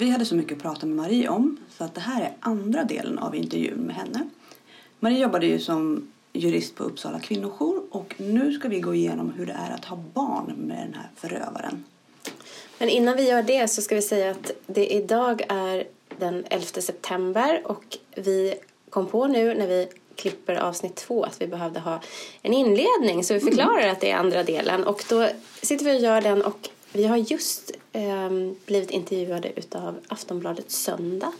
Vi hade så mycket att prata med Marie om så att det här är andra delen av intervjun med henne. Marie jobbade ju som jurist på Uppsala kvinnojour och nu ska vi gå igenom hur det är att ha barn med den här förövaren. Men innan vi gör det så ska vi säga att det idag är den 11 september och vi kom på nu när vi klipper avsnitt två att vi behövde ha en inledning så vi förklarar att det är andra delen och då sitter vi och gör den och vi har just eh, blivit intervjuade utav Aftonbladet Söndag.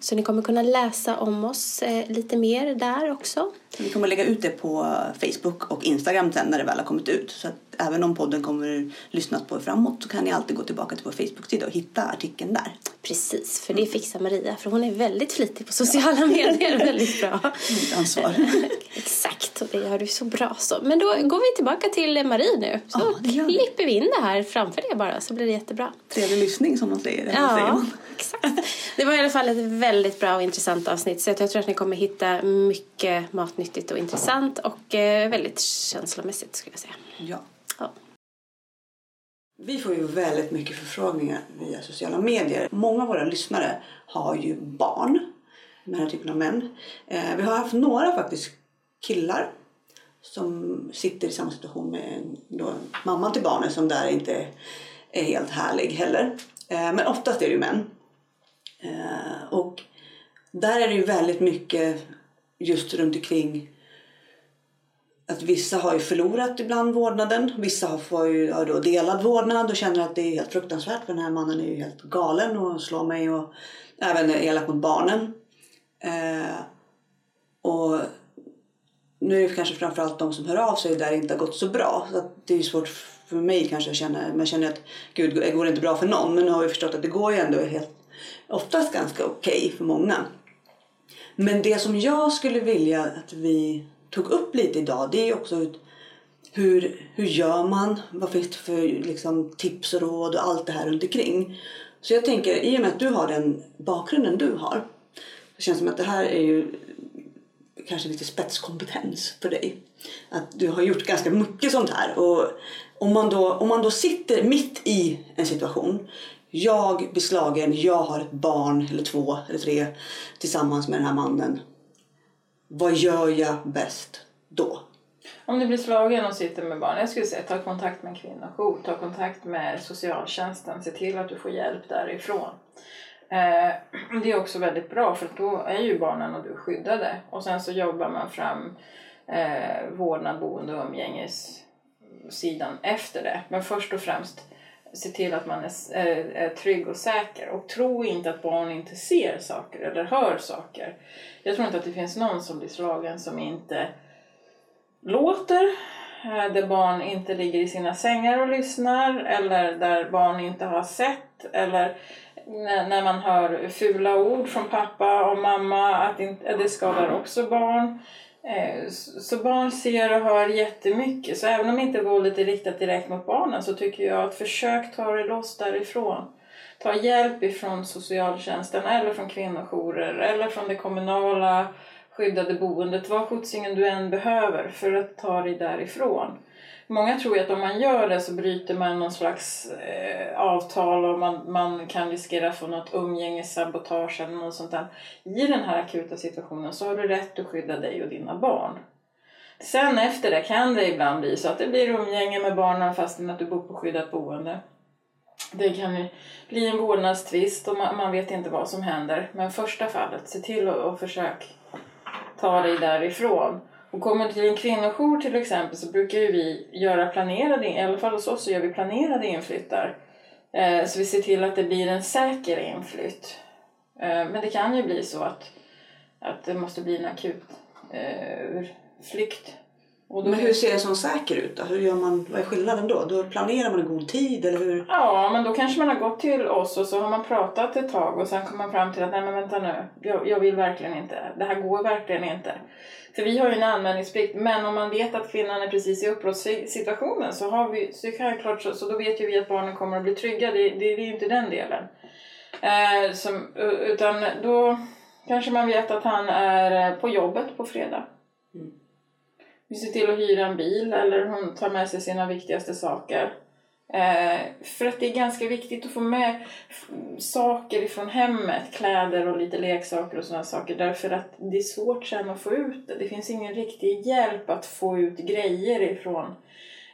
Så ni kommer kunna läsa om oss eh, lite mer där också. Vi kommer lägga ut det på Facebook och Instagram sen när det väl har kommit ut. Så att även om podden kommer lyssnas på framåt så kan ni alltid gå tillbaka till vår Facebook-sida och hitta artikeln där. Precis, för det fixar Maria för hon är väldigt flitig på sociala ja. medier. väldigt bra. Ansvar. Exakt, och det gör du så bra så. Men då går vi tillbaka till Marie nu. Så ja, klipper vi in det här framför det bara så blir det jättebra. Trevlig lyssning som man säger. Ja, säger exakt. Det var i alla fall ett väldigt bra och intressant avsnitt så jag tror att ni kommer hitta mycket matnyttigt och intressant och eh, väldigt känslomässigt skulle jag säga. Ja. Vi får ju väldigt mycket förfrågningar via sociala medier. Många av våra lyssnare har ju barn, den här typen av män. Eh, vi har haft några faktiskt killar som sitter i samma situation med då, mamman till barnen som där inte är helt härlig heller. Eh, men oftast är det ju män. Och där är det ju väldigt mycket just runt omkring att vissa har ju förlorat ibland vårdnaden. Vissa får ju har då delad vårdnad och känner att det är helt fruktansvärt för den här mannen är ju helt galen och slår mig och även elak mot barnen. Eh, och nu är det kanske framförallt de som hör av sig där det inte har gått så bra. Så det är svårt för mig kanske att känna, man känner att gud det går inte bra för någon. Men nu har vi förstått att det går ju ändå helt, oftast ganska okej okay för många. Men det som jag skulle vilja att vi tog upp lite idag det är också hur, hur gör man? Vad finns det för liksom, tips och råd och allt det här runt omkring. Så jag tänker, i och med att du har den bakgrunden du har. Det känns som att det här är ju kanske lite spetskompetens för dig. Att du har gjort ganska mycket sånt här. Och om man då, om man då sitter mitt i en situation. Jag blir slagen, jag har ett barn eller två eller tre tillsammans med den här mannen. Vad gör jag bäst då? Om du blir slagen och sitter med barn, jag skulle säga ta kontakt med en kvinnojour, ta kontakt med socialtjänsten, se till att du får hjälp därifrån. Eh, det är också väldigt bra för då är ju barnen och du skyddade och sen så jobbar man fram eh, vårdnad, boende och umgängessidan efter det. Men först och främst se till att man är, är, eh, är trygg och säker och tro inte att barn inte ser saker eller hör saker. Jag tror inte att det finns någon som blir slagen som inte låter, eh, där barn inte ligger i sina sängar och lyssnar eller där barn inte har sett eller när man hör fula ord från pappa och mamma, att eh, det skadar också barn. Eh, så barn ser och hör jättemycket. Så även om inte våldet är riktat direkt mot barnen så tycker jag att försök ta det loss därifrån. Ta hjälp ifrån socialtjänsten eller från kvinnojourer eller från det kommunala skyddade boendet. Vad skjutsingen du än behöver för att ta dig därifrån. Många tror ju att om man gör det så bryter man någon slags eh, avtal och man, man kan riskera att få något umgängessabotage eller något sånt där. I den här akuta situationen så har du rätt att skydda dig och dina barn. Sen efter det kan det ibland bli så att det blir umgänge med barnen fastän att du bor på skyddat boende. Det kan bli en vårdnadstvist och man, man vet inte vad som händer. Men första fallet, se till att försöka ta dig därifrån. Och kommer till en kvinnojour till exempel så brukar ju vi göra planerade, i alla fall hos oss så gör vi planerade inflyttar. Eh, så vi ser till att det blir en säker inflytt. Eh, men det kan ju bli så att, att det måste bli en akut eh, flykt men hur ser en sån säker ut då? Hur gör man, vad är skillnaden då? Då planerar man i god tid eller hur? Ja, men då kanske man har gått till oss och så har man pratat ett tag och sen kommer man fram till att nej men vänta nu, jag, jag vill verkligen inte, det här går verkligen inte. För vi har ju en anmälningsplikt, men om man vet att kvinnan är precis i uppbrottssituationen så har vi, så självklart så, så då vet ju vi att barnen kommer att bli trygga, det, det, det är ju inte den delen. Eh, som, utan då kanske man vet att han är på jobbet på fredag. Mm. Vi ser till att hyra en bil eller hon tar med sig sina viktigaste saker. Eh, för att det är ganska viktigt att få med saker ifrån hemmet, kläder och lite leksaker och sådana saker. Därför att det är svårt sen att få ut det. Det finns ingen riktig hjälp att få ut grejer ifrån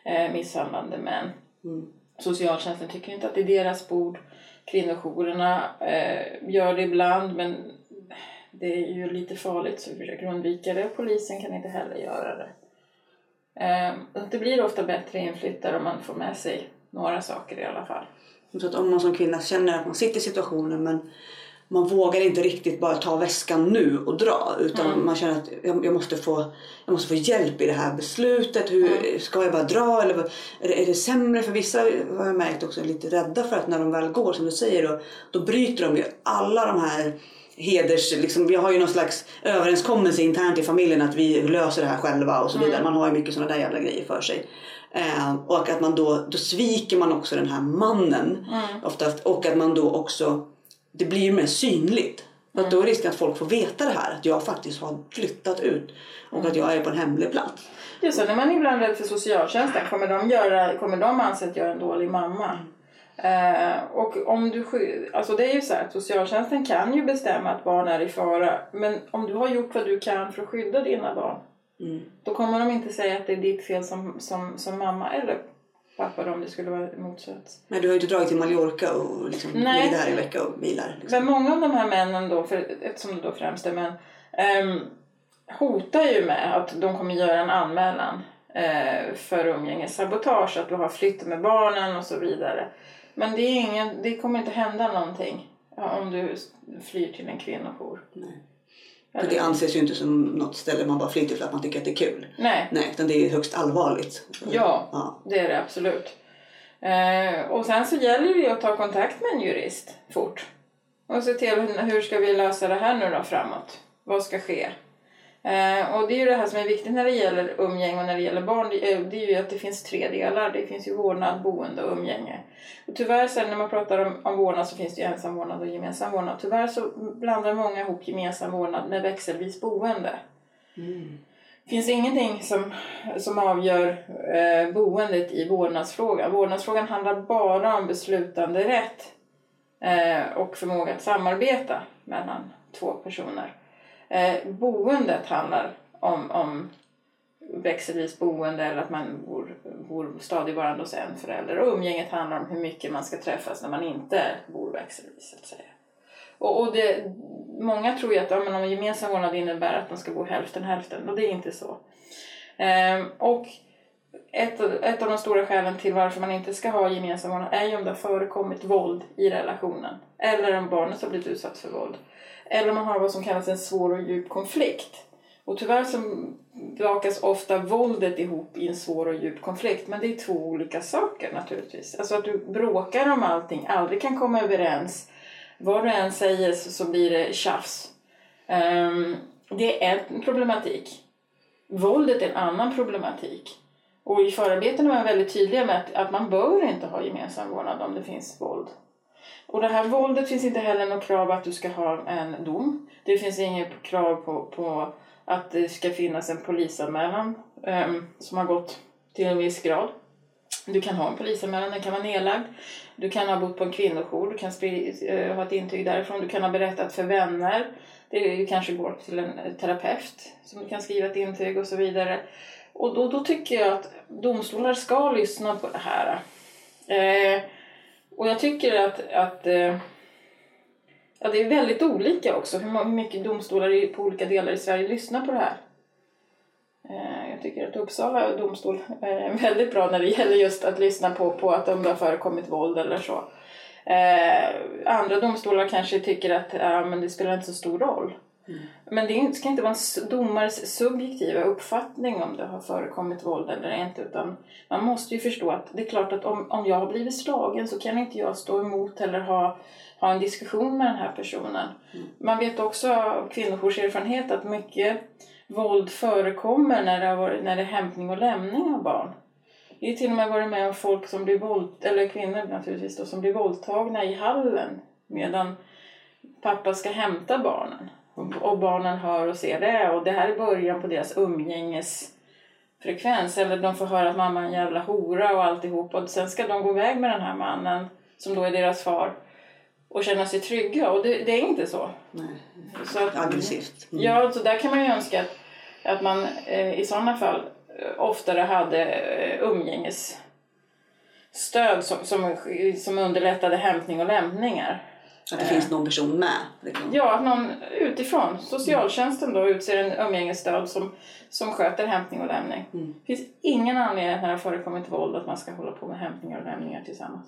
eh, misshandlande män. Mm. Socialtjänsten tycker inte att det är deras bord. Kvinnojourerna eh, gör det ibland men det är ju lite farligt så vi försöker undvika det. Polisen kan inte heller göra det. Eh, det blir ofta bättre inflyttare om man får med sig några saker i alla fall. Så att om man som kvinna känner att man sitter i situationen men man vågar inte riktigt bara ta väskan nu och dra utan man känner att jag, jag, måste få, jag måste få hjälp i det här beslutet. Hur, Ska jag bara dra eller är det, är det sämre? För vissa har jag märkt också är lite rädda för att när de väl går som du säger då, då bryter de ju alla de här heders... Liksom, vi har ju någon slags överenskommelse internt i familjen att vi löser det här själva och så vidare. Man har ju mycket sådana där jävla grejer för sig. Eh, och att man då, då sviker man också den här mannen oftast. Och att man då också, det blir ju mer synligt. För att då är risken att folk får veta det här. Att jag faktiskt har flyttat ut. Och att jag är på en hemlig plats. Det så, när man är ibland rädd för socialtjänsten, kommer de, göra, kommer de anse att jag är en dålig mamma? Eh, och om du alltså det är ju så här att socialtjänsten kan ju bestämma att barn är i fara. Men om du har gjort vad du kan för att skydda dina barn. Mm. Då kommer de inte säga att det är ditt fel som, som, som mamma eller pappa då, om det skulle vara motsats. Men du har ju inte dragit till Mallorca och liksom ligger där i en vecka och vilar. Liksom. Men många av de här männen då, för, eftersom det då främst är män, ehm, hotar ju med att de kommer göra en anmälan eh, för umgängessabotage, att du har flytt med barnen och så vidare. Men det, är ingen, det kommer inte hända någonting om du flyr till en kvinnojour. Nej. För det anses ju inte som något ställe man bara flyr till för att man tycker att det är kul. Nej, Nej, utan det är högst allvarligt. Ja. ja. det är det absolut. Eh, och sen så gäller det ju att ta kontakt med en jurist fort. Och se till hur, hur ska vi lösa det här nu då framåt? Vad ska ske? Eh, och det är ju det här som är viktigt när det gäller umgänge och när det gäller barn. Det är, det är ju att det finns tre delar. Det finns ju vårdnad, boende och umgänge. Och tyvärr sen när man pratar om, om vårdnad så finns det ju ensam vårdnad och gemensam vårdnad. Tyvärr så blandar många ihop gemensam vårdnad med växelvis boende. Det finns ingenting som, som avgör eh, boendet i vårdnadsfrågan. Vårdnadsfrågan handlar bara om beslutande rätt eh, och förmåga att samarbeta mellan två personer. Eh, boendet handlar om, om växelvis boende eller att man bor, bor stadigvarande hos en förälder. Och umgänget handlar om hur mycket man ska träffas när man inte bor växelvis. Så att säga. Och, och det, många tror ju att ja, men om gemensam vårdnad innebär att man ska bo hälften hälften och det är inte så. Ehm, och ett, av- ett av de stora skälen till varför man inte ska ha gemensam vårdnad är ju om det har förekommit våld i relationen. Eller om barnet har blivit utsatt för våld. Eller om man har vad som kallas en svår och djup konflikt. Och tyvärr så bakas ofta våldet ihop i en svår och djup konflikt. Men det är två olika saker naturligtvis. Alltså att du bråkar om allting, aldrig kan komma överens. Vad du än säger så, blir det tjafs. Um, det är en problematik. Våldet är en annan problematik. Och i förarbetena var man väldigt tydliga med att, att man bör inte ha gemensam vårdnad om det finns våld. Och det här våldet finns inte heller något krav att du ska ha en dom. Det finns inget krav på, på att det ska finnas en polisanmälan um, som har gått till en viss grad. Du kan ha en polisanmälan, den kan vara nedlagd. Du kan ha bott på en kvinnojour, du kan eh, ha ett intyg därifrån. Du kan ha berättat för vänner. Det kanske går till en terapeut som du kan skriva ett intyg och så vidare. Och då, då tycker jag att domstolar ska lyssna på det här. Eh, och jag tycker att, att eh, ja, det är väldigt olika också hur, hur mycket domstolar i, på olika delar i Sverige lyssnar på det här. Eh, jag tycker att Uppsala domstol är väldigt bra när det gäller just att lyssna på, på att om det har förekommit våld eller så. Eh, andra domstolar kanske tycker att ja, men det spelar inte så stor roll. Men det ska inte vara en domares subjektiva uppfattning om det har förekommit våld eller inte. Utan man måste ju förstå att det är klart att om, om jag har blivit slagen så kan inte jag stå emot eller ha, ha en diskussion med den här personen. Man vet också av kvinnojourserfarenhet att mycket våld förekommer när det, har varit, när det är hämtning och lämning av barn. Det är till och med varit med om folk som blir våld, eller kvinnor naturligtvis då, som blir våldtagna i hallen medan pappa ska hämta barnen. Och- barnen hör och ser det och det här är början på deras umgänges frekvens. Eller de får höra att mamma är en jävla hora och alltihop. Och sen ska de gå iväg med den här mannen som då är deras far och känna sig trygga. Och det, det är inte så. Nej. så att, Aggressivt. Mm. Ja, så där kan man ju önska att, att man eh, i sådana fall eh, oftare hade eh, umgängesstöd som, som, som underlättade hämtning och lämningar. Att det finns någon person med. Liksom. Ja, att någon utifrån, socialtjänsten då, utser en umgängesstöd som, som sköter hämtning och lämning. Mm. Det finns ingen anledning när det har förekommit våld att man ska hålla på med hämtningar och lämningar tillsammans.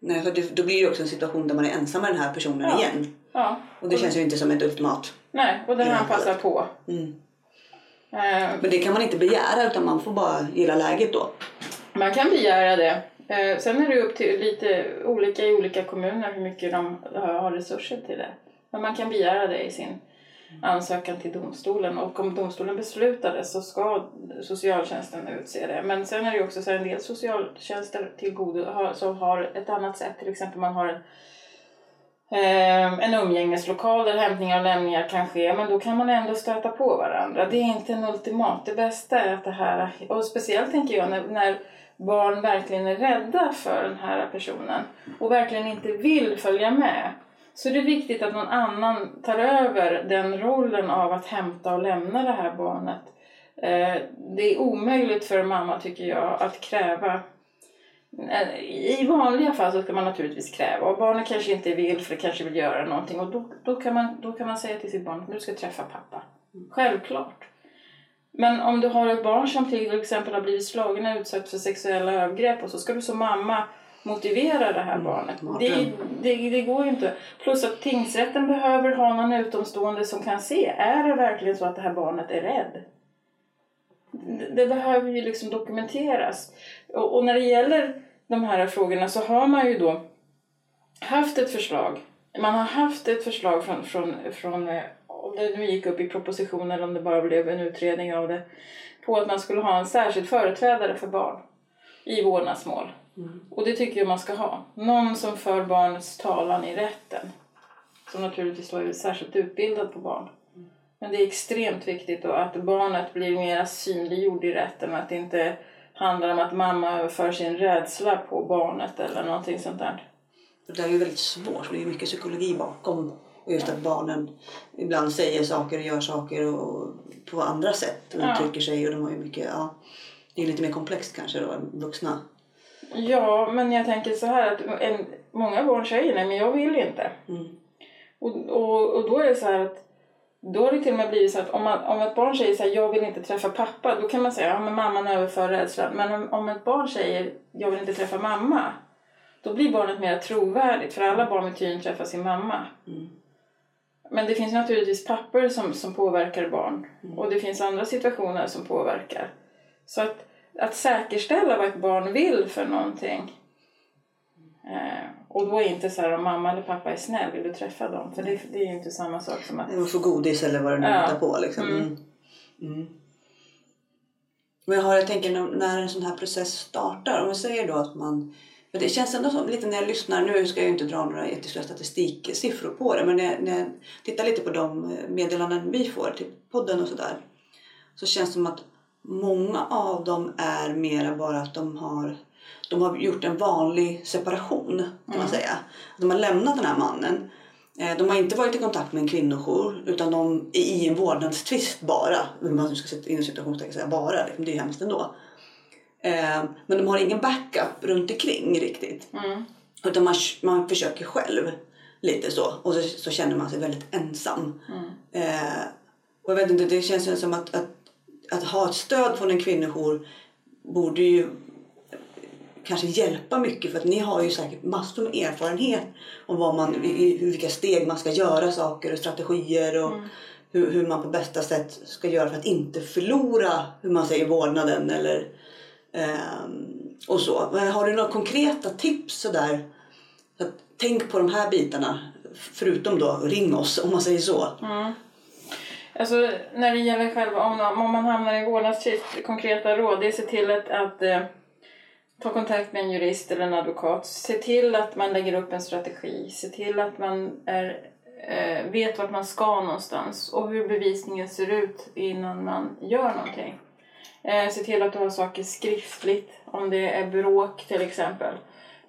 Nej, för det, då blir det också en situation där man är ensam med den här personen Ja. igen. Ja, Och det känns ju inte som ett ultimat. nej, och där det han passar på. Mm. Eh, Men det kan man inte begära utan man får bara gilla läget då. Man kan begära det. Eh, sen är det upp till lite olika i olika kommuner hur mycket de har resurser till det. Men man kan begära det i sin ansökan till domstolen och om domstolen beslutar det så ska socialtjänsten utse det. Men sen är det ju också så att en del socialtjänster till godo har, så har ett annat sätt. Till exempel man har en eh, en umgängeslokal där hämtningar och lämningar kan ske, men då kan man ändå stöta på varandra. Det är inte en ultimat. Det bästa är att det här, och speciellt tänker jag när, när barn verkligen är rädda för den här personen och verkligen inte vill följa med. Så det är viktigt att någon annan tar över den rollen av att hämta och lämna det här barnet. Eh, Det är omöjligt för en mamma, tycker jag, att kräva i vanliga fall så ska man naturligtvis kräva och barnet kanske inte vill för det kanske vill göra någonting och då, då, kan man, då kan man säga till sitt barn att du ska träffa pappa. Självklart. Men om du har ett barn som till exempel har blivit slagen och utsatt för sexuella övergrepp och så ska du som mamma motivera det här barnet. Det, det, det går ju inte. Plus att tingsrätten behöver ha någon utomstående som kan se. Är det verkligen så att det här barnet är rädd? Det, behöver ju liksom dokumenteras. Och, och när det gäller de här frågorna så har man ju då haft ett förslag. Man har haft ett förslag från, från, från eh, om det nu gick upp i proposition eller om det bara blev en utredning av det, på att man skulle ha en särskild företrädare för barn i vårdnadsmål. Och det tycker jag man ska ha. Någon som för barnets talan i rätten. Som naturligtvis då är särskilt utbildad på barn. Men det är extremt viktigt då att barnet blir mer synliggjord i rätten. Att det inte handlar om att mamma överför sin rädsla på barnet eller någonting sånt där. Det är ju väldigt svårt. Det är ju mycket psykologi bakom. Just att barnen ibland säger saker och gör saker och på andra sätt och uttrycker sig. Och de har ju mycket, ja, det är lite mer komplext kanske då än vuxna. Ja, men jag tänker så här att en, många barn säger nej men jag vill inte. Mm. Och, och, och då är det så här att då har det till och med blivit så att om, man, om ett barn säger så här, jag vill inte träffa pappa, då kan man säga ja men mamman överför rädslan. Men om, om ett barn säger jag vill inte träffa mamma, då blir barnet mer trovärdigt för alla barn vill tydligen träffa sin mamma. Mm. Men det finns naturligtvis papper som, som påverkar barn och det finns andra situationer som påverkar. Så att, att säkerställa vad ett barn vill för någonting eh, och då inte så här om mamma eller pappa är snäll, vill du träffa dem? För det, det är ju inte samma sak som att... För godis eller vad det nu Ja. på. Liksom. Mm. Mm. Mm. Men jag, har, jag tänker när, när en sån här process startar. Om vi säger då att man... För det känns ändå som, lite när jag lyssnar, nu ska jag inte dra några jättestora statistiksiffror på det. Men när, jag- när jag tittar lite på de meddelanden vi får till podden och sådär. Så känns det som att många av dem är mera bara att de har de har gjort en vanlig separation kan man säga. De har lämnat den här mannen. Eh, De har inte varit i kontakt med en kvinnojour utan de är i en vårdnadstvist bara. Man ska sätta in situationstecken säga bara, liksom, det är ju hemskt ändå. Eh, Men de har ingen backup runt omkring riktigt. Mm. Utan man, man försöker själv lite så. Och så, så känner man sig väldigt ensam. Eh, och jag vet inte, det känns ju som att, att, att ha ett stöd från en kvinnojour borde ju kanske hjälpa mycket för att ni har ju säkert massor med erfarenhet om vad man, i, vilka steg man ska göra saker och strategier och hur, hur man på bästa sätt ska göra för att inte förlora hur man säger vårdnaden eller Ehm, och så. Har du några konkreta tips sådär? Att, tänk på de här bitarna förutom då ring oss om man säger så. Mm. Alltså när det gäller själva, om, om man hamnar i vårdnadstvist, konkreta råd, det är att se till att, att eh, ta kontakt med en jurist eller en advokat. Se till att man lägger upp en strategi. Se till att man är, eh, vet vart man ska någonstans och hur bevisningen ser ut innan man gör någonting. Eh, se till att du har saker skriftligt om det är bråk till exempel.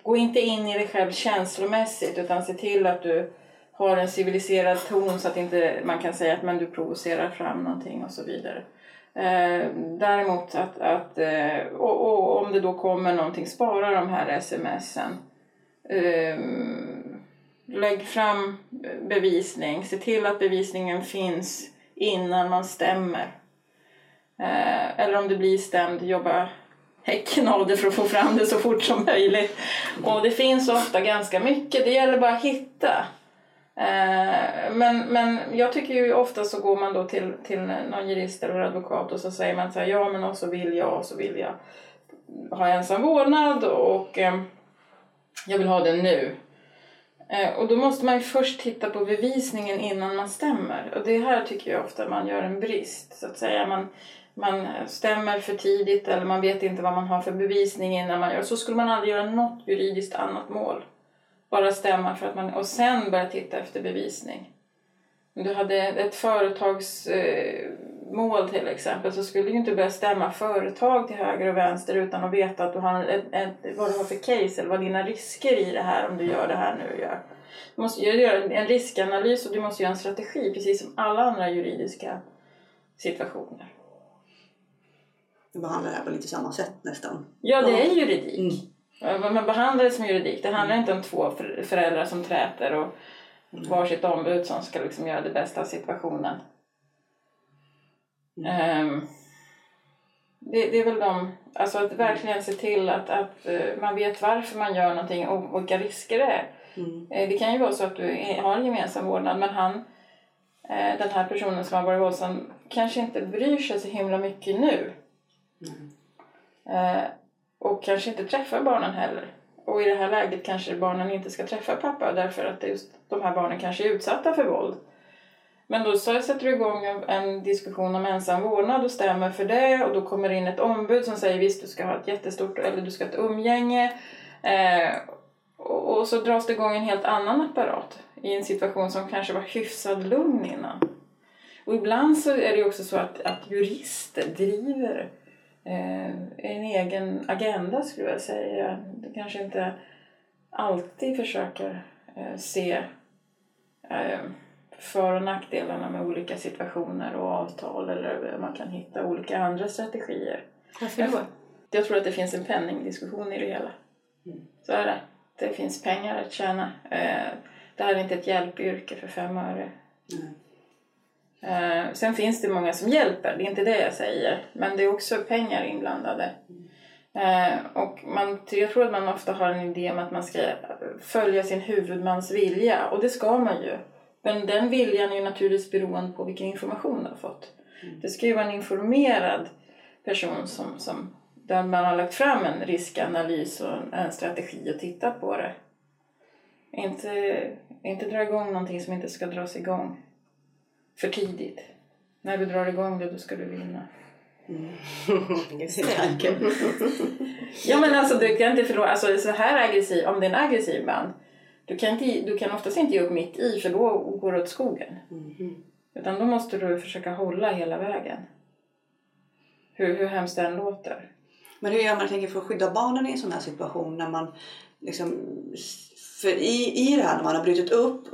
Gå inte in i dig själv känslomässigt utan se till att du har en civiliserad ton så att inte man kan säga att men du provocerar fram någonting och så vidare. Eh, däremot att, att eh, och, och, om det då kommer någonting, spara de här smsen. Eh, lägg fram bevisning, se till att bevisningen finns innan man stämmer. Eh, eller om du blir stämd, jobba häcken av det för att få fram det så fort som möjligt. Och det finns ofta ganska mycket, det gäller bara att hitta. Eh, men, men jag tycker ju ofta så går man då till, till någon jurist eller advokat och så säger man så här, ja men och så vill jag och så vill jag ha ensam vårdnad och eh, jag vill ha den nu. Eh, och då måste man ju först titta på bevisningen innan man stämmer. Och det här tycker jag ofta man gör en brist. Så att säga. Man, man stämmer för tidigt eller man vet inte vad man har för bevisning innan man gör. Så skulle man aldrig göra något juridiskt annat mål. Bara stämma för att man, och sen börja titta efter bevisning. Om du hade ett företagsmål eh, till exempel så skulle du inte börja stämma företag till höger och vänster utan att veta att du har ett, ett, vad du har för case eller vad dina risker i det här om du gör det här nu och gör. Du måste göra en riskanalys och du måste göra en strategi precis som alla andra juridiska situationer. Behandlar det här på lite samma sätt nästan. Ja, det är juridik. Mm. Man behandlar det som juridik. Det handlar inte om två föräldrar som träter och mm. varsitt ombud som ska liksom göra det bästa av situationen. Mm. Um, det, det, är väl de, alltså att verkligen se till att, att uh, man vet varför man gör någonting och vilka risker det är. Mm. Uh, det kan ju vara så att du har en gemensam vårdnad men han, uh, den här personen som har varit våldsam kanske inte bryr sig så himla mycket nu. Eh, och kanske inte träffar barnen heller. Och i det här läget kanske barnen inte ska träffa pappa därför att just de här barnen kanske är utsatta för våld. Men då så sätter du igång en diskussion om ensam vårdnad och stämmer för det och då kommer det in ett ombud som säger visst du ska ha ett jättestort, eller du ska ha ett umgänge. Eh, och, och, så dras det igång en helt annan apparat i en situation som kanske var hyfsad lugn innan. Och ibland så är det också så att, att jurister driver eh, en egen agenda skulle jag säga. De kanske inte alltid försöker eh, se eh, för och nackdelarna med olika situationer och avtal eller man kan hitta olika andra strategier. Varför då? Jag tror att det finns en penningdiskussion i det hela. Mm. Så är det. Det finns pengar att tjäna. Eh, det här är inte ett hjälpyrke för fem öre. Mm. Eh, sen finns det många som hjälper, det är inte det jag säger. Men det är också pengar inblandade. Eh, och man, jag tror att man ofta har en idé om att man ska följa sin huvudmans vilja. Och det ska man ju. Men den viljan är ju naturligtvis beroende på vilken information du har fått. Mm. Det ska ju vara en informerad person som, som, där man har lagt fram en riskanalys och en strategi och tittat på det. Inte, inte dra igång någonting som inte ska dras igång för tidigt. När du drar igång det, då ska du vinna. Mm. ja men alltså du kan inte förlora, alltså så här aggressiv, om det är en aggressiv man, du kan, inte, du kan oftast inte ge upp mitt i för då går det åt skogen. Mm. Utan då måste du försöka hålla hela vägen. Hur, hur hemskt det än låter. Men hur gör man tänker för att skydda barnen i en sån här situation när man liksom, för i, i det här när man har brutit upp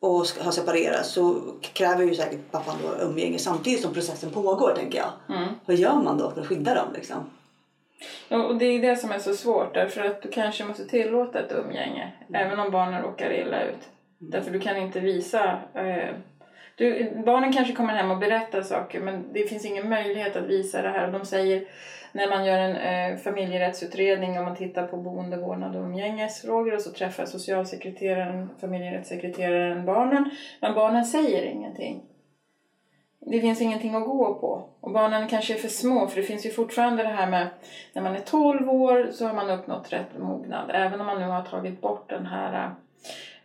och har separerat så kräver ju säkert pappan då umgänge samtidigt som processen pågår tänker jag. Mm. Vad gör man då för att skydda dem liksom? Ja, och det är det som är så svårt därför att du kanske måste tillåta ett umgänge mm. även om barnen råkar illa ut. Mm. Därför du kan inte visa eh, du, barnen kanske kommer hem och berättar saker men det finns ingen möjlighet att visa det här. De säger när man gör en eh, familjerättsutredning och man tittar på boende, vårdnad och umgängesfrågor och så träffar socialsekreteraren, familjerättssekreteraren barnen. Men barnen säger ingenting. Det finns ingenting att gå på. Och barnen kanske är för små för det finns ju fortfarande det här med när man är 12 år så har man uppnått rätt mognad. Även om man nu har tagit bort den här äh,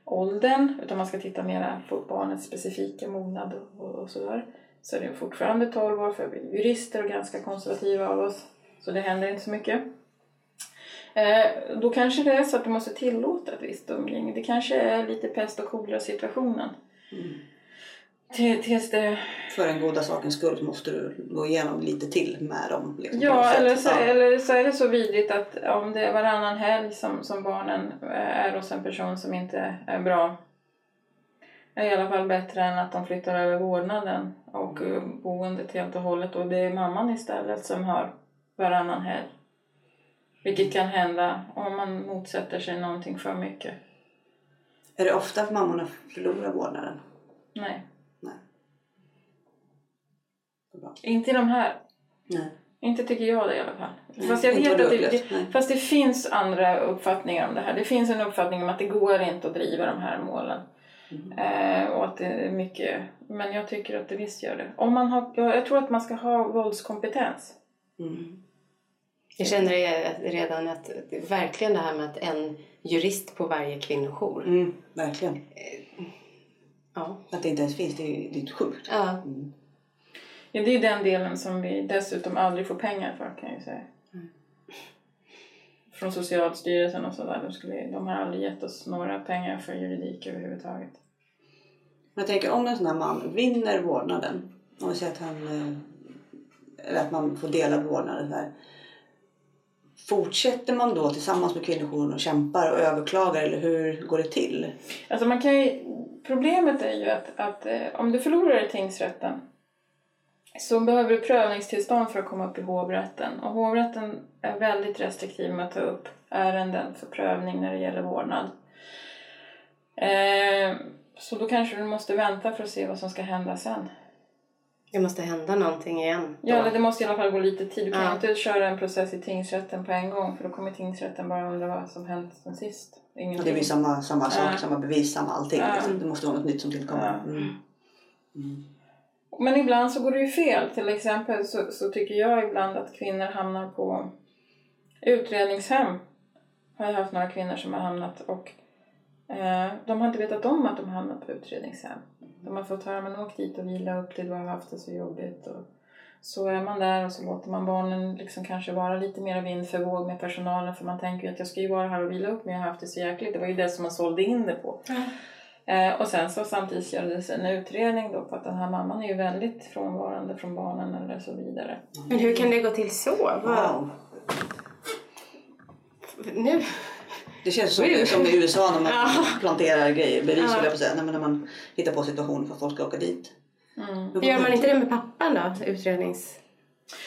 åldern utan man ska titta mer på barnets specifika mognad och, och, och sådär. Så är det fortfarande 12 år för vi är jurister och ganska konservativa av oss. Så det händer inte så mycket. Eh, då kanske det är så att du måste tillåta ett visst umgänge. Det kanske är lite pest och kolera situationen. Mm. Till, tills det... För den goda sakens skull så måste du gå igenom lite till med dem. Liksom, Ja, eller så, eller så är det så vidrigt att om det är varannan helg som, som barnen är hos en person som inte är bra är i alla fall bättre än att de flyttar över vårdnaden och eh, boendet helt och hållet och det är mamman istället som har varannan helg. Vilket kan hända om man motsätter sig någonting för mycket. Är det ofta att mammorna förlorar vårdnaden? Nej, Nej. Inte i de här. Nej. Inte tycker jag det i alla fall. Nej, Fast jag vet att det, fast det finns andra uppfattningar om det här. Det finns en uppfattning om att det går inte att driva de här målen. Mm. Eh, och att det är mycket, men jag tycker att det visst gör det. Om man har, jag, jag tror att man ska ha våldskompetens. Mm. Jag känner redan att verkligen det här med att en jurist på varje kvinnojour. Mm, verkligen. Ja. Att det inte ens finns, det är ju det är ju sjukt. ja. Ja, det är den delen som vi dessutom aldrig får pengar för kan jag ju säga. Från Socialstyrelsen och sådär. De, skulle, de har aldrig gett oss några pengar för juridik överhuvudtaget. Men jag tänker om en sån här man vinner vårdnaden. Om vi säger att han... Eh, eller att man får delad vårdnad. Så här. Fortsätter man då tillsammans med kvinnojouren och kämpar och överklagar eller hur går det till? Alltså man kan ju, problemet är ju att, att eh, om du förlorar i tingsrätten så behöver du prövningstillstånd för att komma upp i hovrätten. Och hovrätten är väldigt restriktiv med att ta upp ärenden för prövning när det gäller vårdnad. Eh, så då kanske du måste vänta för att se vad som ska hända sen. Det måste hända någonting igen. Ja, eller det måste i alla fall gå lite tid. Du kan Ja. inte köra en process i tingsrätten på en gång för då kommer tingsrätten bara undra vad som hänt sen sist. Ingenting. det blir samma, samma sak, Ja. samma bevis, samma allting. Ja. Liksom. Det måste vara något nytt som tillkommer. Ja. Mm. Mm. Men ibland så går det ju fel. Till exempel så, så tycker jag ibland att kvinnor hamnar på utredningshem. Har jag haft några kvinnor som har hamnat och de har inte vetat om att de har hamnat på utredningshem. De har fått höra men åk dit och vila upp dig, du har haft det så jobbigt. Och så är man där och så låter man barnen liksom kanske vara lite mer vind för våg med personalen för man tänker ju att jag ska ju vara här och vila upp men jag har haft det så jäkligt. Det var ju det som man sålde in det på. Eh, och sen så samtidigt gjordes en utredning då på att den här mamman är ju väldigt frånvarande från barnen eller så vidare. Men hur kan det gå till så? Wow. Nu? Det känns som, som i USA när man Ja. planterar grejer, bevis Ja. jag på säga. Nej, men när man hittar på situationer för att folk ska åka dit. Mm. Gör man inte det med pappan då? Utrednings...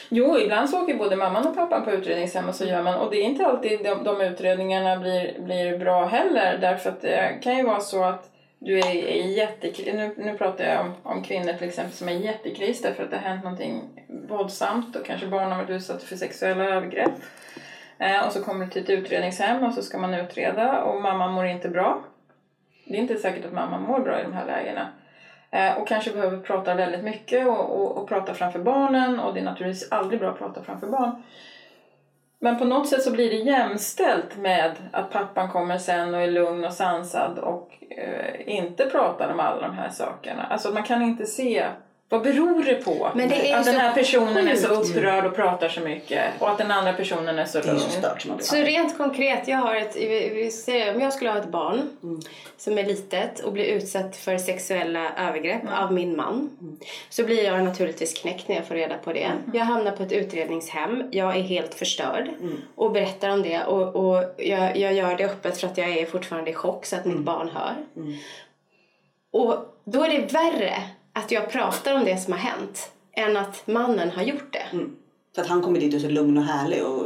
Jo, ibland så åker både mamman och pappan på utredningshem och så gör man. Och det är inte alltid de, de utredningarna blir, blir bra heller. Därför att det kan ju vara så att du är, är jättekris. Nu, nu pratar jag om, om kvinnor till exempel som är i jättekris därför att det har hänt någonting våldsamt och kanske barn har varit utsatta för sexuella övergrepp. Eh, och så kommer du till ett utredningshem och så ska man utreda och mamma mår inte bra. Det är inte säkert att mamma mår bra i de här lägena. Eh, och kanske behöver prata väldigt mycket och, och, och prata framför barnen och det är naturligtvis aldrig bra att prata framför barn. Men på något sätt så blir det jämställt med att pappan kommer sen och är lugn och sansad och eh, inte pratar om alla de här sakerna. Alltså man kan inte se vad beror det på? Men det är att den här personen är så upprörd och pratar så mycket och att den andra personen är så lugn? så stört som man Så rent konkret, jag har ett, vi vi säger, om jag skulle ha ett barn som är litet och blir utsatt för sexuella övergrepp av min man så blir jag naturligtvis knäckt när jag får reda på det. Jag hamnar på ett utredningshem, jag är helt förstörd och berättar om det och, och jag, jag gör det öppet för att jag är fortfarande i chock så att mitt barn hör. Och då är det värre att jag pratar om det som har hänt än att mannen har gjort det. Mm. För att han kommer dit och är så lugn och härlig och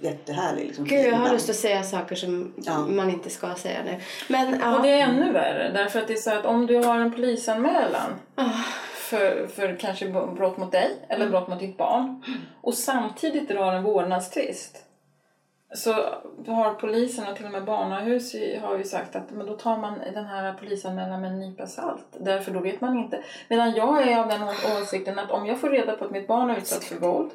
jättehärlig. Liksom, Gud, jag har lust att säga saker som Ja. man inte ska säga nu. Men ja. Och det är ännu värre därför att det är så att om du har en polisanmälan för, för kanske brott mot dig eller brott mot ditt barn och samtidigt drar en vårdnadstvist så har polisen och till och med barnahus har ju sagt att men då tar man den här polisanmälan med en nypa salt. Därför då vet man inte. Medan jag är av den åsikten att om jag får reda på att mitt barn är utsatt för våld